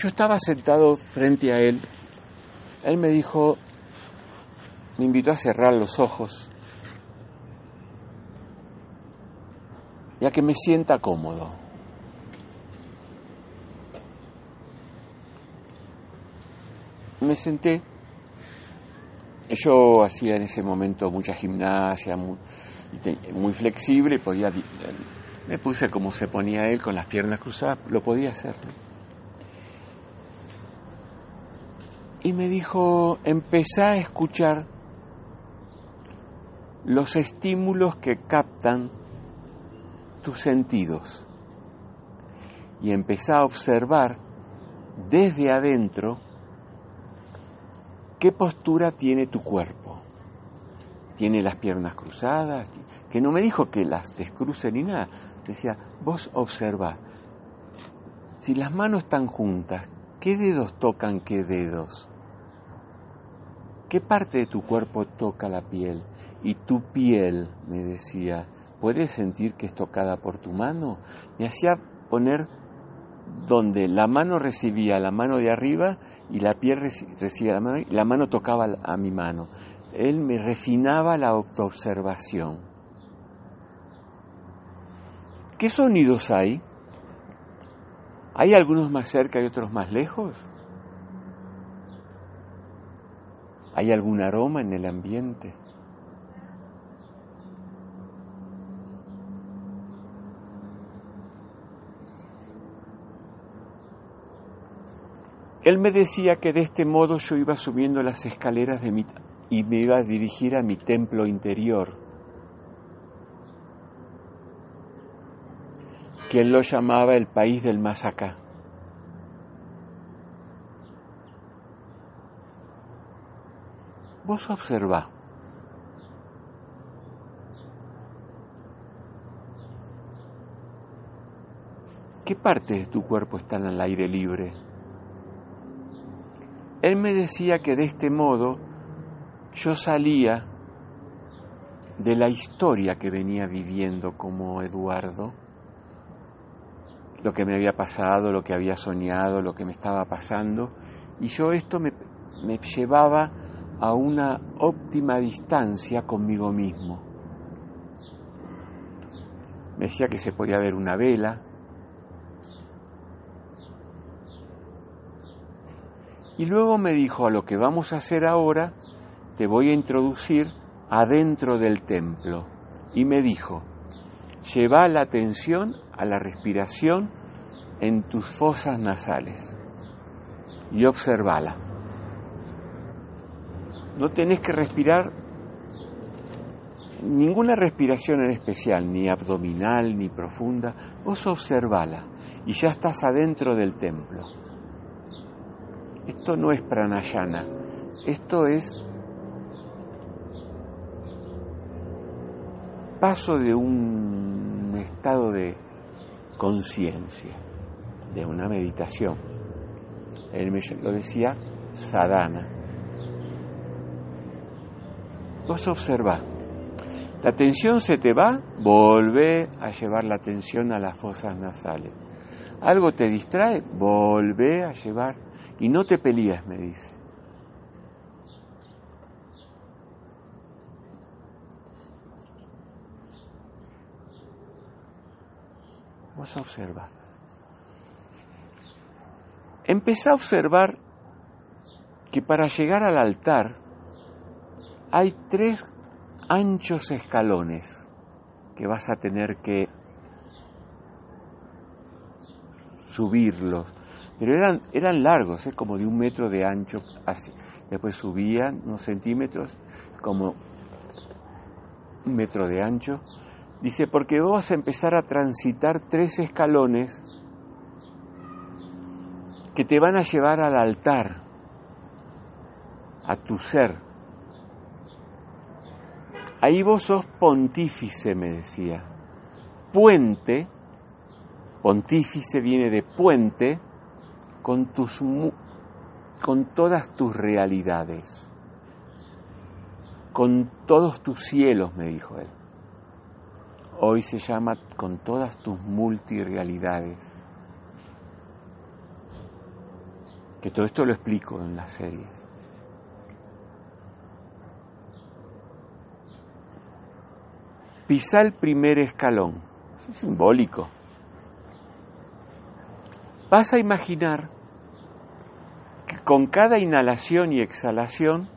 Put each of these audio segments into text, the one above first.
Yo estaba sentado frente a él. Él me dijo, me invitó a cerrar los ojos y a que me sienta cómodo. Me senté. Yo hacía en ese momento mucha gimnasia, muy, muy flexible, podía, me puse como se ponía él con las piernas cruzadas, lo podía hacer. Y me dijo, empezá a escuchar los estímulos que captan tus sentidos y empezá a observar desde adentro qué postura tiene tu cuerpo. ¿Tiene las piernas cruzadas? Que no me dijo que las descruce ni nada. Decía, vos observa. Si las manos están juntas, ¿qué dedos tocan qué dedos? ¿Qué parte de tu cuerpo toca la piel? Y tu piel, me decía, ¿puedes sentir que es tocada por tu mano? Me hacía poner donde la mano recibía la mano de arriba y la piel recibía la mano y la mano tocaba a mi mano. Él me refinaba la autoobservación. ¿Qué sonidos hay? ¿Hay algunos más cerca y otros más lejos? ¿Hay algún aroma en el ambiente? Él me decía que de este modo yo iba subiendo las escaleras de mi, y me iba a dirigir a mi templo interior, que él lo llamaba el país del más acá. Vos observa. ¿Qué partes de tu cuerpo están al aire libre? Él me decía que de este modo yo salía de la historia que venía viviendo como Eduardo, lo que me había pasado, lo que había soñado, lo que me estaba pasando, y yo esto me, me llevaba a una óptima distancia conmigo mismo. Me decía que se podía ver una vela, Y luego me dijo, a lo que vamos a hacer ahora, te voy a introducir adentro del templo. Y me dijo, lleva la atención a la respiración en tus fosas nasales y observala. No tenés que respirar ninguna respiración en especial, ni abdominal, ni profunda. Vos observala y ya estás adentro del templo. Esto no es pranayana, esto es paso de un estado de conciencia, de una meditación. Él me lo decía sadhana. Vos observa. La atención se te va, volvé a llevar la atención a las fosas nasales. Algo te distrae, volvé a llevar y no te pelees, me dice. Vos observa. Empezá a observar que para llegar al altar hay tres anchos escalones que vas a tener que subirlos pero eran, eran largos, ¿eh? como de un metro de ancho, así. Después subían unos centímetros, como un metro de ancho. Dice, porque vos vas a empezar a transitar tres escalones que te van a llevar al altar, a tu ser. Ahí vos sos pontífice, me decía. Puente, pontífice viene de puente, con, tus, con todas tus realidades, con todos tus cielos, me dijo él. Hoy se llama con todas tus multirealidades. que todo esto lo explico en las series. Pisa el primer escalón, es simbólico. Vas a imaginar que con cada inhalación y exhalación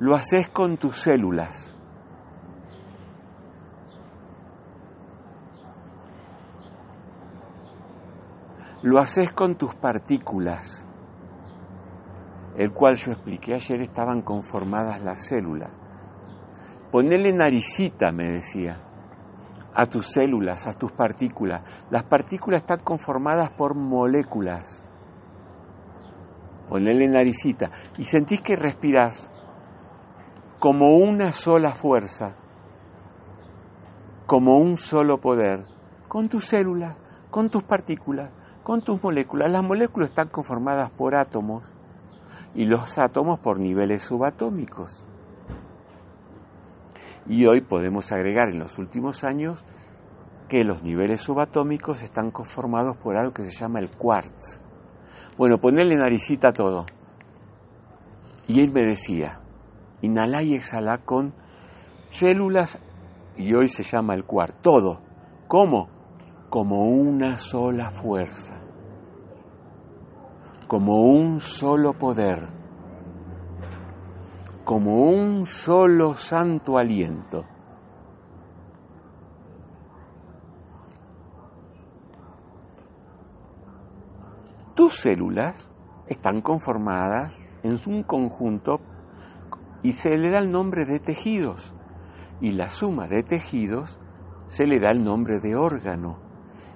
lo haces con tus células. Lo haces con tus partículas, el cual yo expliqué ayer estaban conformadas las células. Ponele naricita, me decía, a tus células, a tus partículas. Las partículas están conformadas por moléculas. Ponele naricita y sentís que respirás como una sola fuerza, como un solo poder, con tus células, con tus partículas, con tus moléculas. Las moléculas están conformadas por átomos y los átomos por niveles subatómicos. Y hoy podemos agregar en los últimos años que los niveles subatómicos están conformados por algo que se llama el quartz. Bueno, ponerle naricita a todo. Y él me decía, inhala y exhala con células, y hoy se llama el quartz, todo. ¿Cómo? como una sola fuerza, como un solo poder, como un solo santo aliento. Tus células están conformadas en un conjunto y se le da el nombre de tejidos y la suma de tejidos se le da el nombre de órgano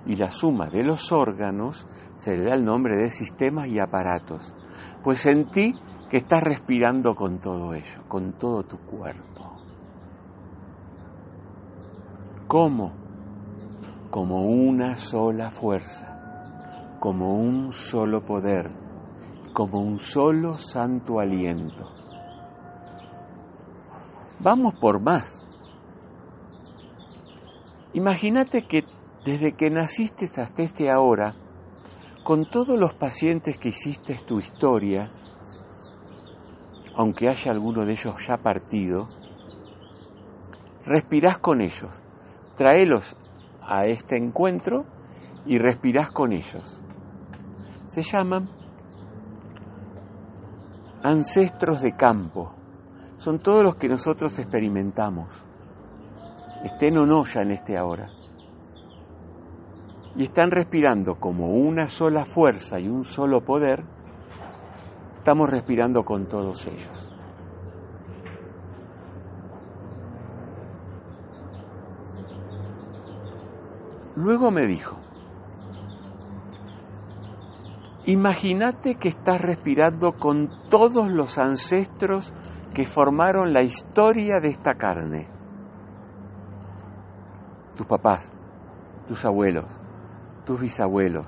y la suma de los órganos se le da el nombre de sistemas y aparatos. Pues sentí que estás respirando con todo ello, con todo tu cuerpo. ¿Cómo? Como una sola fuerza, como un solo poder, como un solo santo aliento. Vamos por más. Imagínate que desde que naciste hasta este ahora, con todos los pacientes que hiciste tu historia, aunque haya alguno de ellos ya partido, respirás con ellos, traelos a este encuentro y respirás con ellos. Se llaman ancestros de campo, son todos los que nosotros experimentamos, estén o no ya en este ahora. Y están respirando como una sola fuerza y un solo poder, estamos respirando con todos ellos. Luego me dijo, imagínate que estás respirando con todos los ancestros que formaron la historia de esta carne. Tus papás, tus abuelos, tus bisabuelos,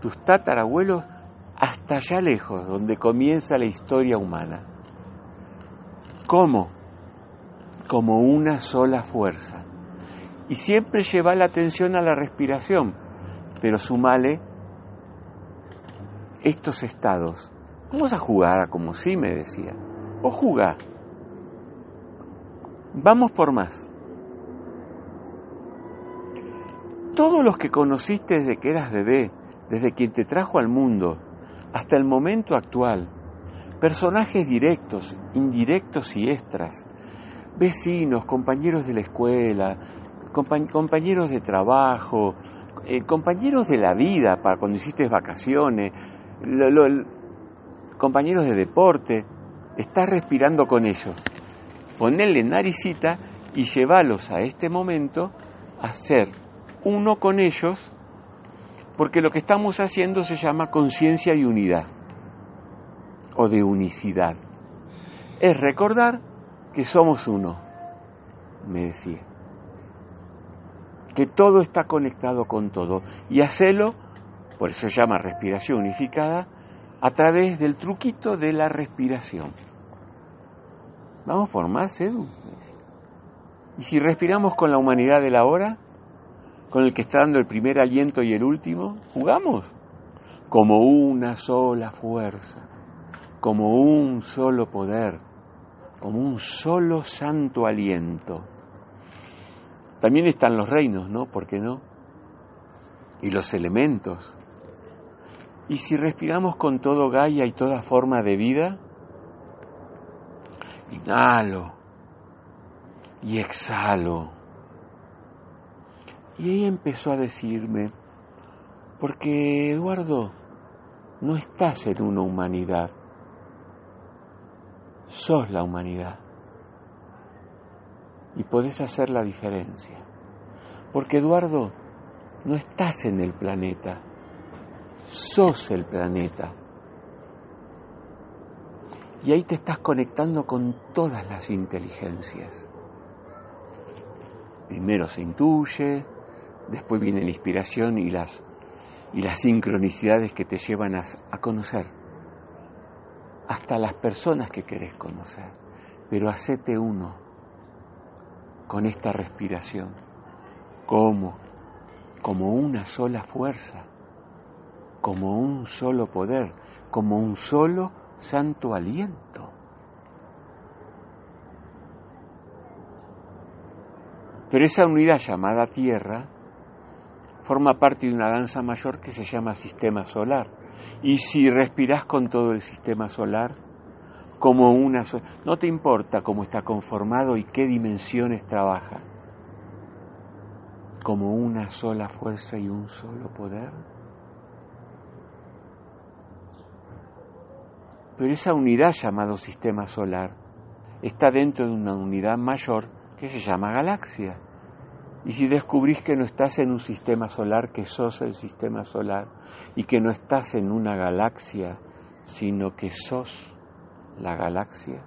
tus tatarabuelos, hasta allá lejos, donde comienza la historia humana. ¿Cómo? Como una sola fuerza. Y siempre lleva la atención a la respiración, pero sumale estos estados. Vamos a jugar a como sí me decía. O jugar. Vamos por más. todos los que conociste desde que eras bebé, desde quien te trajo al mundo, hasta el momento actual, personajes directos, indirectos y extras, vecinos, compañeros de la escuela, compañeros de trabajo, eh, compañeros de la vida para cuando hiciste vacaciones, compañeros de deporte, estás respirando con ellos. Ponele naricita y llévalos a este momento a ser uno con ellos, porque lo que estamos haciendo se llama conciencia y unidad, o de unicidad. Es recordar que somos uno, me decía, que todo está conectado con todo, y hacerlo, por eso se llama respiración unificada, a través del truquito de la respiración. Vamos por más, Edu. Y si respiramos con la humanidad de la hora, con el que está dando el primer aliento y el último, jugamos. como una sola fuerza, como un solo poder, como un solo santo aliento. También están los reinos, ¿no? ¿Por qué no? Y los elementos. Y si respiramos con todo Gaia y toda forma de vida, inhalo y exhalo. Y ella empezó a decirme, porque Eduardo, no estás en una humanidad, sos la humanidad. Y podés hacer la diferencia. Porque Eduardo, no estás en el planeta, sos el planeta. Y ahí te estás conectando con todas las inteligencias. Primero se intuye, después viene la inspiración y las, y las sincronicidades que te llevan a, a conocer. Hasta las personas que querés conocer. Pero hacete uno con esta respiración. Como una sola fuerza, como un solo poder, como un solo santo aliento. Pero esa unidad llamada Tierra forma parte de una danza mayor que se llama sistema solar. Y si respiras con todo el sistema solar, como una sola, no te importa cómo está conformado y qué dimensiones trabaja, como una sola fuerza y un solo poder. Pero esa unidad llamado sistema solar está dentro de una unidad mayor que se llama galaxia. Y si descubrís que no estás en un sistema solar, que sos el sistema solar, y que no estás en una galaxia, sino que sos la galaxia,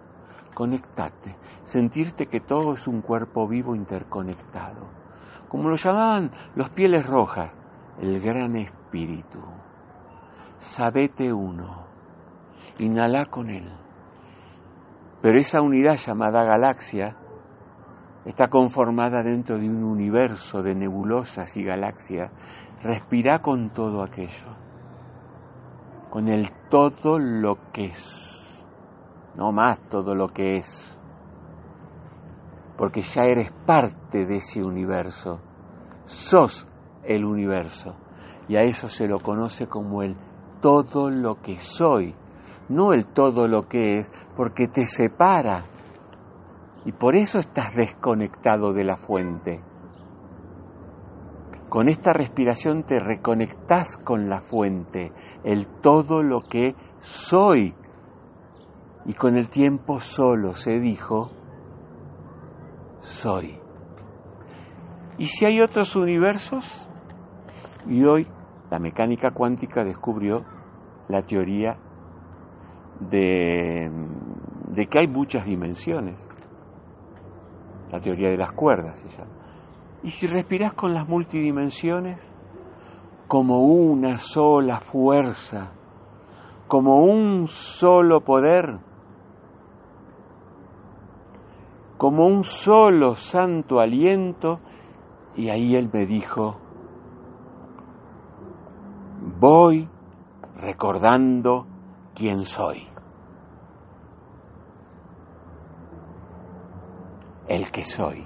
conectate, sentirte que todo es un cuerpo vivo interconectado, como lo llamaban los pieles rojas, el gran espíritu. Sabete uno, inhala con él. Pero esa unidad llamada galaxia está conformada dentro de un universo de nebulosas y galaxias, respira con todo aquello, con el todo lo que es, no más todo lo que es, porque ya eres parte de ese universo, sos el universo, y a eso se lo conoce como el todo lo que soy, no el todo lo que es, porque te separa y por eso estás desconectado de la fuente. Con esta respiración te reconectas con la fuente, el todo lo que soy. Y con el tiempo solo se dijo, soy. ¿Y si hay otros universos? Y hoy la mecánica cuántica descubrió la teoría de, de que hay muchas dimensiones la teoría de las cuerdas. Y si respiras con las multidimensiones, como una sola fuerza, como un solo poder, como un solo santo aliento, y ahí él me dijo, voy recordando quién soy. El que soy.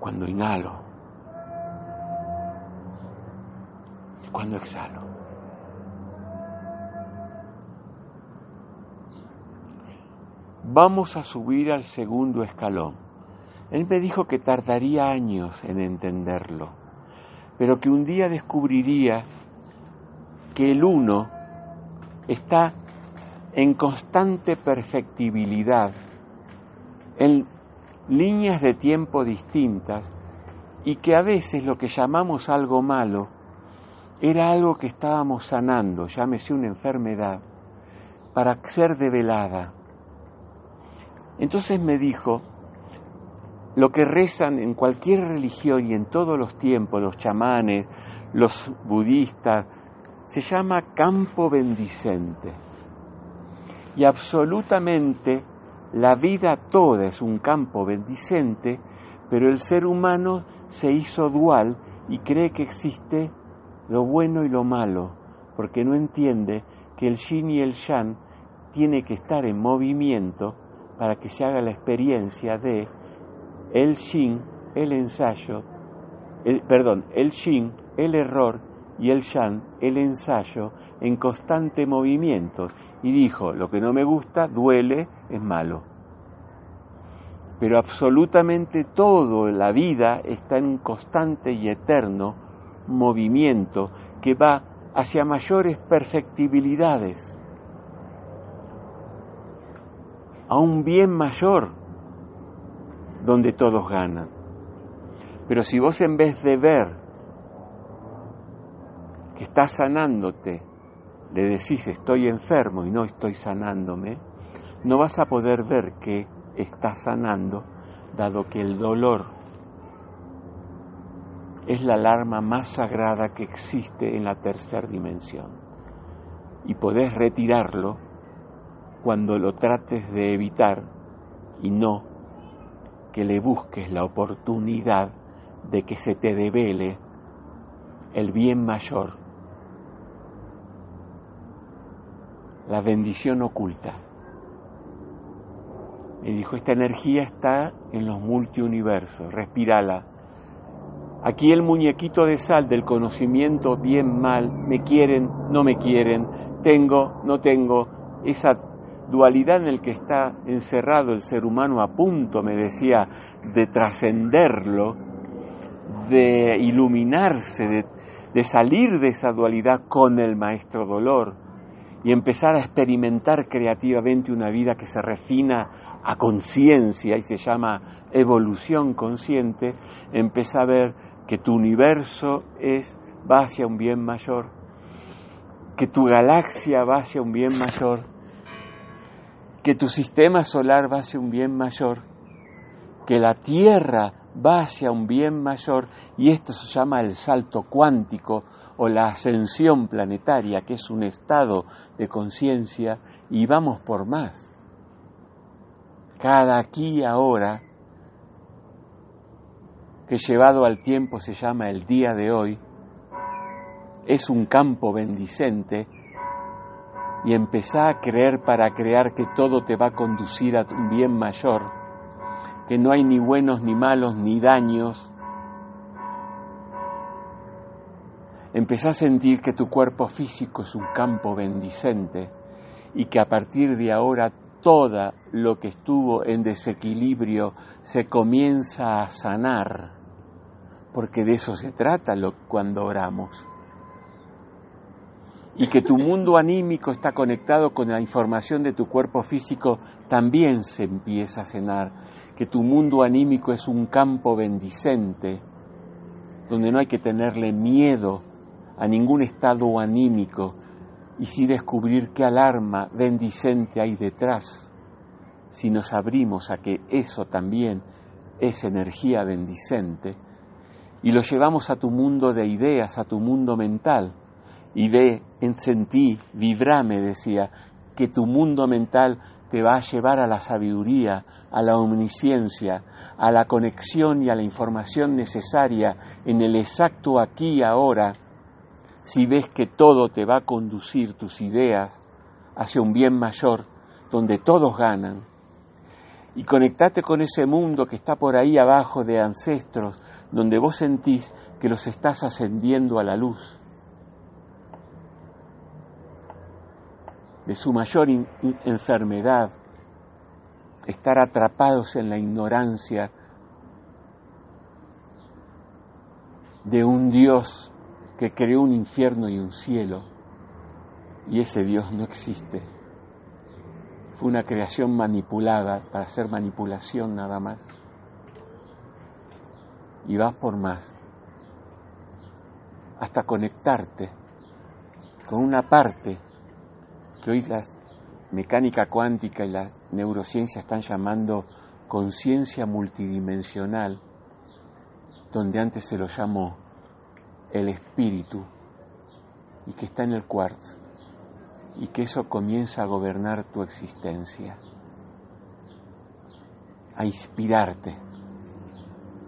Cuando inhalo, cuando exhalo. Vamos a subir al segundo escalón. Él me dijo que tardaría años en entenderlo, pero que un día descubriría que el uno está en constante perfectibilidad en líneas de tiempo distintas y que a veces lo que llamamos algo malo era algo que estábamos sanando, llámese una enfermedad, para ser develada. Entonces me dijo, lo que rezan en cualquier religión y en todos los tiempos, los chamanes, los budistas, se llama campo bendicente. Y absolutamente la vida toda es un campo bendicente, pero el ser humano se hizo dual y cree que existe lo bueno y lo malo, porque no entiende que el yin y el yang tiene que estar en movimiento para que se haga la experiencia de el yin, el ensayo, el, perdón, el yin, el error y el yang, el ensayo, en constante movimiento. Y dijo, lo que no me gusta, duele, es malo. Pero absolutamente todo, la vida está en un constante y eterno movimiento que va hacia mayores perfectibilidades, a un bien mayor donde todos ganan. Pero si vos en vez de ver que estás sanándote, le decís estoy enfermo y no estoy sanándome, no vas a poder ver que estás sanando, dado que el dolor es la alarma más sagrada que existe en la tercera dimensión. Y podés retirarlo cuando lo trates de evitar y no que le busques la oportunidad de que se te devele el bien mayor la bendición oculta. Me dijo, esta energía está en los multiuniversos, respírala. Aquí el muñequito de sal del conocimiento bien mal, me quieren, no me quieren, tengo, no tengo, esa dualidad en el que está encerrado el ser humano a punto, me decía, de trascenderlo, de iluminarse, de, de salir de esa dualidad con el maestro dolor y empezar a experimentar creativamente una vida que se refina a conciencia y se llama evolución consciente, empieza a ver que tu universo es, va hacia un bien mayor, que tu galaxia va hacia un bien mayor, que tu sistema solar va hacia un bien mayor, que la Tierra va hacia un bien mayor y esto se llama el salto cuántico o la ascensión planetaria, que es un estado de conciencia, y vamos por más. Cada aquí y ahora, que llevado al tiempo se llama el día de hoy, es un campo bendicente y empezá a creer para crear que todo te va a conducir a un bien mayor, que no hay ni buenos ni malos ni daños, empezá a sentir que tu cuerpo físico es un campo bendicente y que a partir de ahora todo lo que estuvo en desequilibrio se comienza a sanar, porque de eso se trata cuando oramos. Y que tu mundo anímico está conectado con la información de tu cuerpo físico también se empieza a sanar, que tu mundo anímico es un campo bendicente, donde no hay que tenerle miedo a ningún estado anímico y sí descubrir qué alarma bendicente hay detrás si nos abrimos a que eso también es energía bendicente y lo llevamos a tu mundo de ideas, a tu mundo mental y ve, en sentí, vibrame, decía, que tu mundo mental te va a llevar a la sabiduría, a la omnisciencia, a la conexión y a la información necesaria en el exacto aquí y ahora si ves que todo te va a conducir tus ideas hacia un bien mayor, donde todos ganan, y conectate con ese mundo que está por ahí abajo de ancestros, donde vos sentís que los estás ascendiendo a la luz. De su mayor enfermedad, estar atrapados en la ignorancia de un Dios que creó un infierno y un cielo, y ese Dios no existe. Fue una creación manipulada para hacer manipulación nada más. Y vas por más, hasta conectarte con una parte que hoy la mecánica cuántica y la neurociencia están llamando conciencia multidimensional, donde antes se lo llamó el espíritu y que está en el cuarto y que eso comienza a gobernar tu existencia, a inspirarte,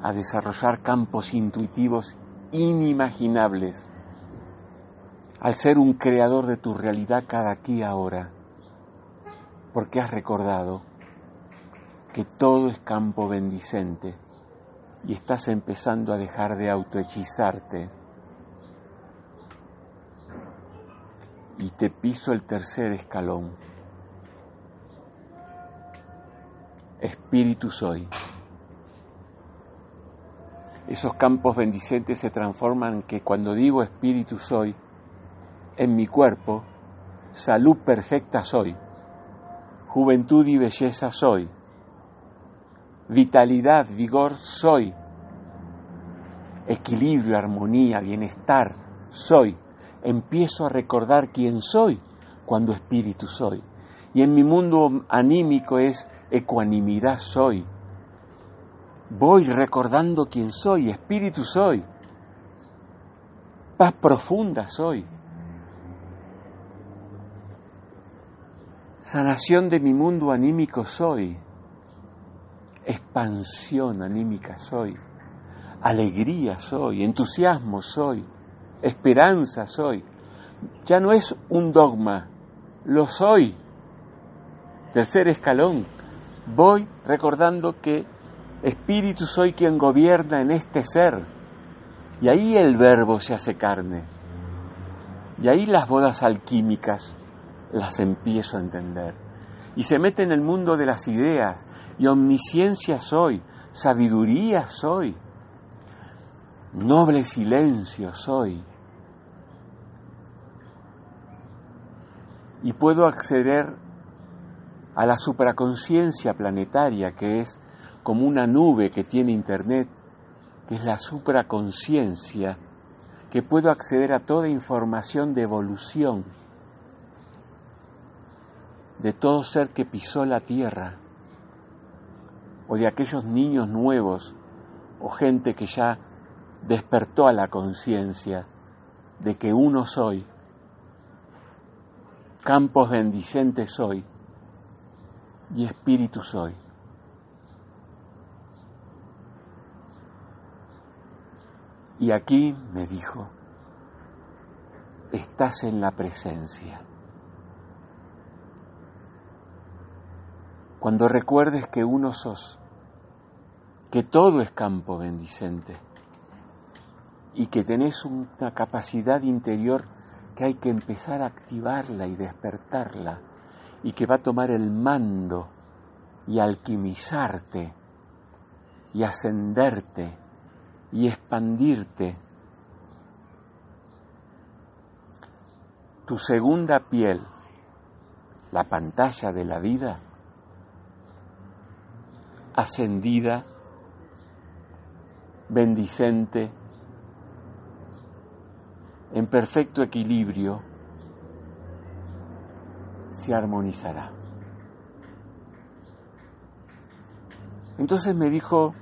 a desarrollar campos intuitivos inimaginables al ser un creador de tu realidad cada aquí ahora, porque has recordado que todo es campo bendicente y estás empezando a dejar de autohechizarte. Y te piso el tercer escalón. Espíritu soy. Esos campos bendicentes se transforman que cuando digo espíritu soy, en mi cuerpo, salud perfecta soy, juventud y belleza soy, vitalidad, vigor soy, equilibrio, armonía, bienestar soy. Empiezo a recordar quién soy cuando espíritu soy. Y en mi mundo anímico es ecuanimidad soy. Voy recordando quién soy, espíritu soy. Paz profunda soy. Sanación de mi mundo anímico soy. Expansión anímica soy. Alegría soy. Entusiasmo soy. Esperanza soy. Ya no es un dogma, lo soy. Tercer escalón. Voy recordando que Espíritu soy quien gobierna en este ser. Y ahí el verbo se hace carne. Y ahí las bodas alquímicas las empiezo a entender. Y se mete en el mundo de las ideas. Y omnisciencia soy, sabiduría soy, noble silencio soy. Y puedo acceder a la supraconciencia planetaria, que es como una nube que tiene Internet, que es la supraconciencia, que puedo acceder a toda información de evolución de todo ser que pisó la tierra, o de aquellos niños nuevos, o gente que ya despertó a la conciencia de que uno soy, campos bendicentes soy y espíritu soy. Y aquí me dijo, estás en la presencia. Cuando recuerdes que uno sos, que todo es campo bendicente y que tenés una capacidad interior que hay que empezar a activarla y despertarla y que va a tomar el mando y alquimizarte y ascenderte y expandirte. Tu segunda piel, la pantalla de la vida, ascendida, bendicente, en perfecto equilibrio, se armonizará. Entonces me dijo,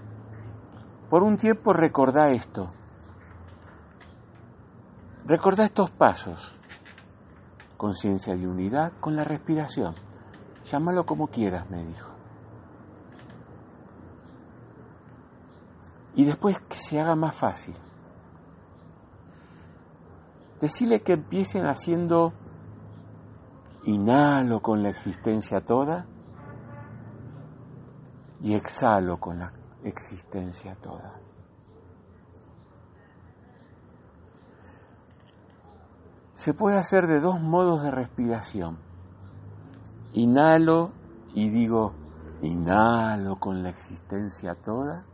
por un tiempo recordá esto, recordá estos pasos, conciencia de unidad con la respiración, llámalo como quieras, me dijo. Y después que se haga más fácil. Decirle que empiecen haciendo inhalo con la existencia toda y exhalo con la existencia toda. Se puede hacer de dos modos de respiración. Inhalo y digo, inhalo con la existencia toda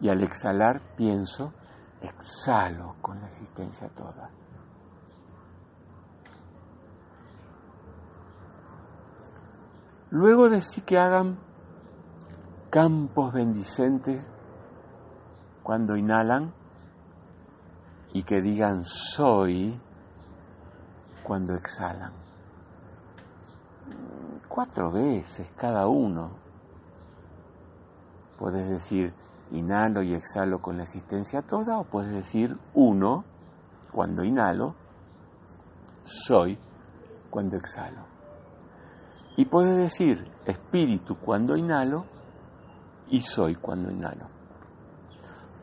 y al exhalar pienso, exhalo con la existencia toda. Luego de sí que hagan campos bendicentes cuando inhalan y que digan soy cuando exhalan. Cuatro veces cada uno. Puedes decir inhalo y exhalo con la existencia toda, o puedes decir uno cuando inhalo, soy cuando exhalo. Y puedes decir espíritu cuando inhalo y soy cuando inhalo.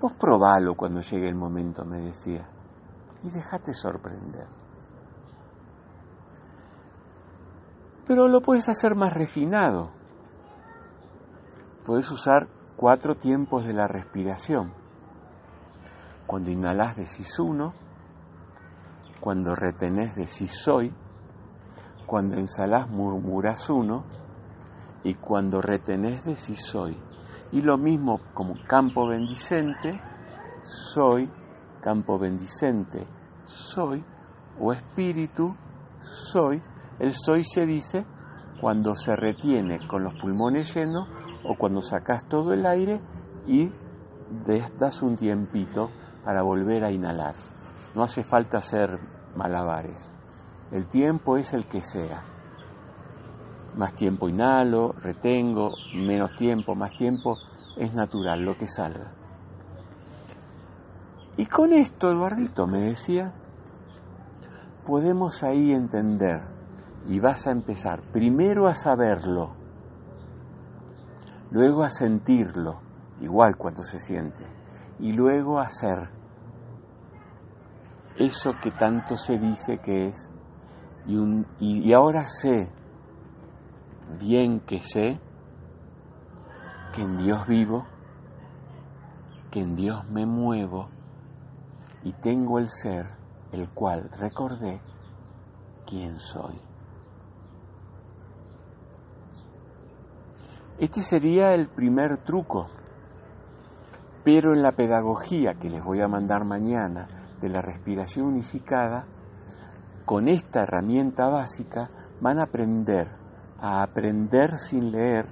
Vos probalo cuando llegue el momento, me decía, y déjate sorprender. Pero lo puedes hacer más refinado. Puedes usar cuatro tiempos de la respiración. Cuando inhalas decís uno, cuando retenés decís soy, cuando ensalás murmuras uno y cuando retenés decís soy. Y lo mismo como campo bendicente, soy, campo bendicente, soy, o espíritu, soy. El soy se dice cuando se retiene con los pulmones llenos o cuando sacas todo el aire y das un tiempito para volver a inhalar. No hace falta hacer malabares. El tiempo es el que sea. Más tiempo inhalo, retengo, menos tiempo, más tiempo, es natural lo que salga. Y con esto, Eduardito me decía, podemos ahí entender y vas a empezar primero a saberlo, luego a sentirlo, igual cuando se siente, y luego a hacer eso que tanto se dice que es, y, y, ahora sé, bien que sé, que en Dios vivo, que en Dios me muevo y tengo el ser, el cual recordé quién soy. Este sería el primer truco, pero en la pedagogía que les voy a mandar mañana de la respiración unificada, con esta herramienta básica van a aprender a aprender sin leer,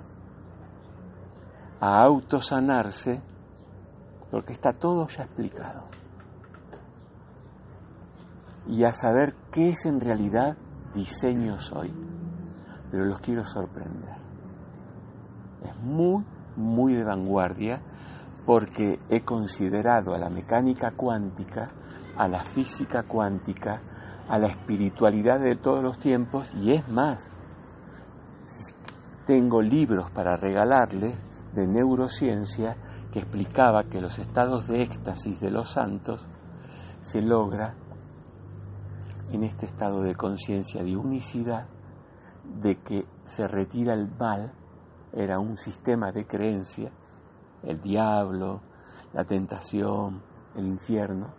a autosanarse, porque está todo ya explicado, y a saber qué es en realidad diseño soy. Pero los quiero sorprender. Es muy, muy de vanguardia porque he considerado a la mecánica cuántica, a la física cuántica, a la espiritualidad de todos los tiempos y es más, tengo libros para regalarles de neurociencia que explicaba que los estados de éxtasis de los santos se logra en este estado de conciencia de unicidad, de que se retira el mal, era un sistema de creencia, el diablo, la tentación, el infierno,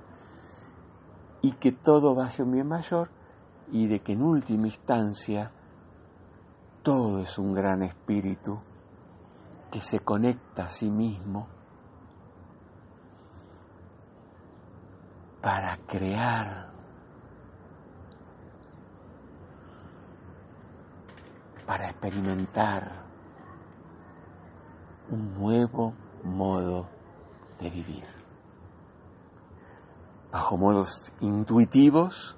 y que todo va hacia un bien mayor y de que en última instancia todo es un gran espíritu que se conecta a sí mismo para crear, para experimentar un nuevo modo de vivir. Bajo modos intuitivos,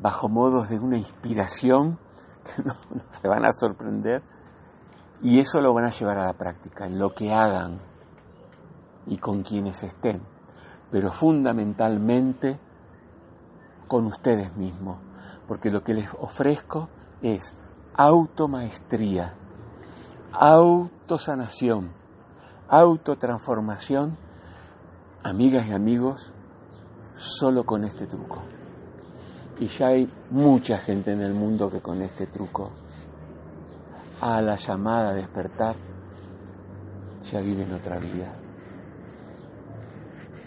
bajo modos de una inspiración que no, se van a sorprender y eso lo van a llevar a la práctica, en lo que hagan y con quienes estén, pero fundamentalmente con ustedes mismos, porque lo que les ofrezco es automaestría, autosanación, autotransformación, amigas y amigos, solo con este truco. Y ya hay mucha gente en el mundo que con este truco, a la llamada a despertar, ya viven otra vida.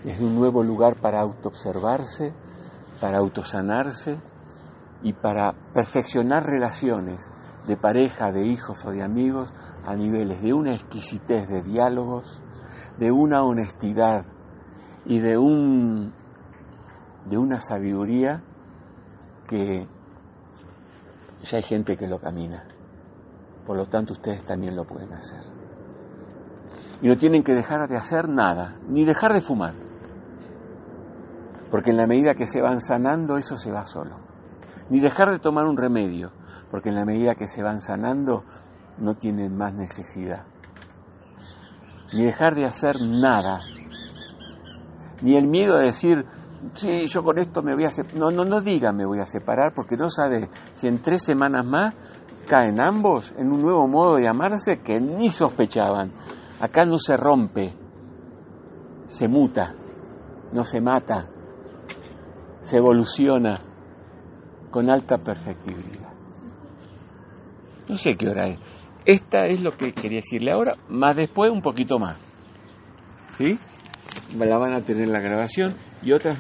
Es un nuevo lugar para autoobservarse, para autosanarse y para perfeccionar relaciones de pareja, de hijos o de amigos a niveles de una exquisitez de diálogos, de una honestidad y de un de una sabiduría que ya hay gente que lo camina. Por lo tanto, ustedes también lo pueden hacer. Y no tienen que dejar de hacer nada, ni dejar de fumar. Porque en la medida que se van sanando, eso se va solo. Ni dejar de tomar un remedio, porque en la medida que se van sanando, no tienen más necesidad. Ni dejar de hacer nada. Ni el miedo a decir, sí, yo con esto me voy a separar. No, no, no diga me voy a separar porque no sabe si en tres semanas más caen ambos en un nuevo modo de amarse que ni sospechaban. Acá no se rompe, se muta, no se mata, se evoluciona con alta perfectibilidad. No sé qué hora es. Esta es lo que quería decirle ahora, más después un poquito más. ¿Sí? La van a tener la grabación y otras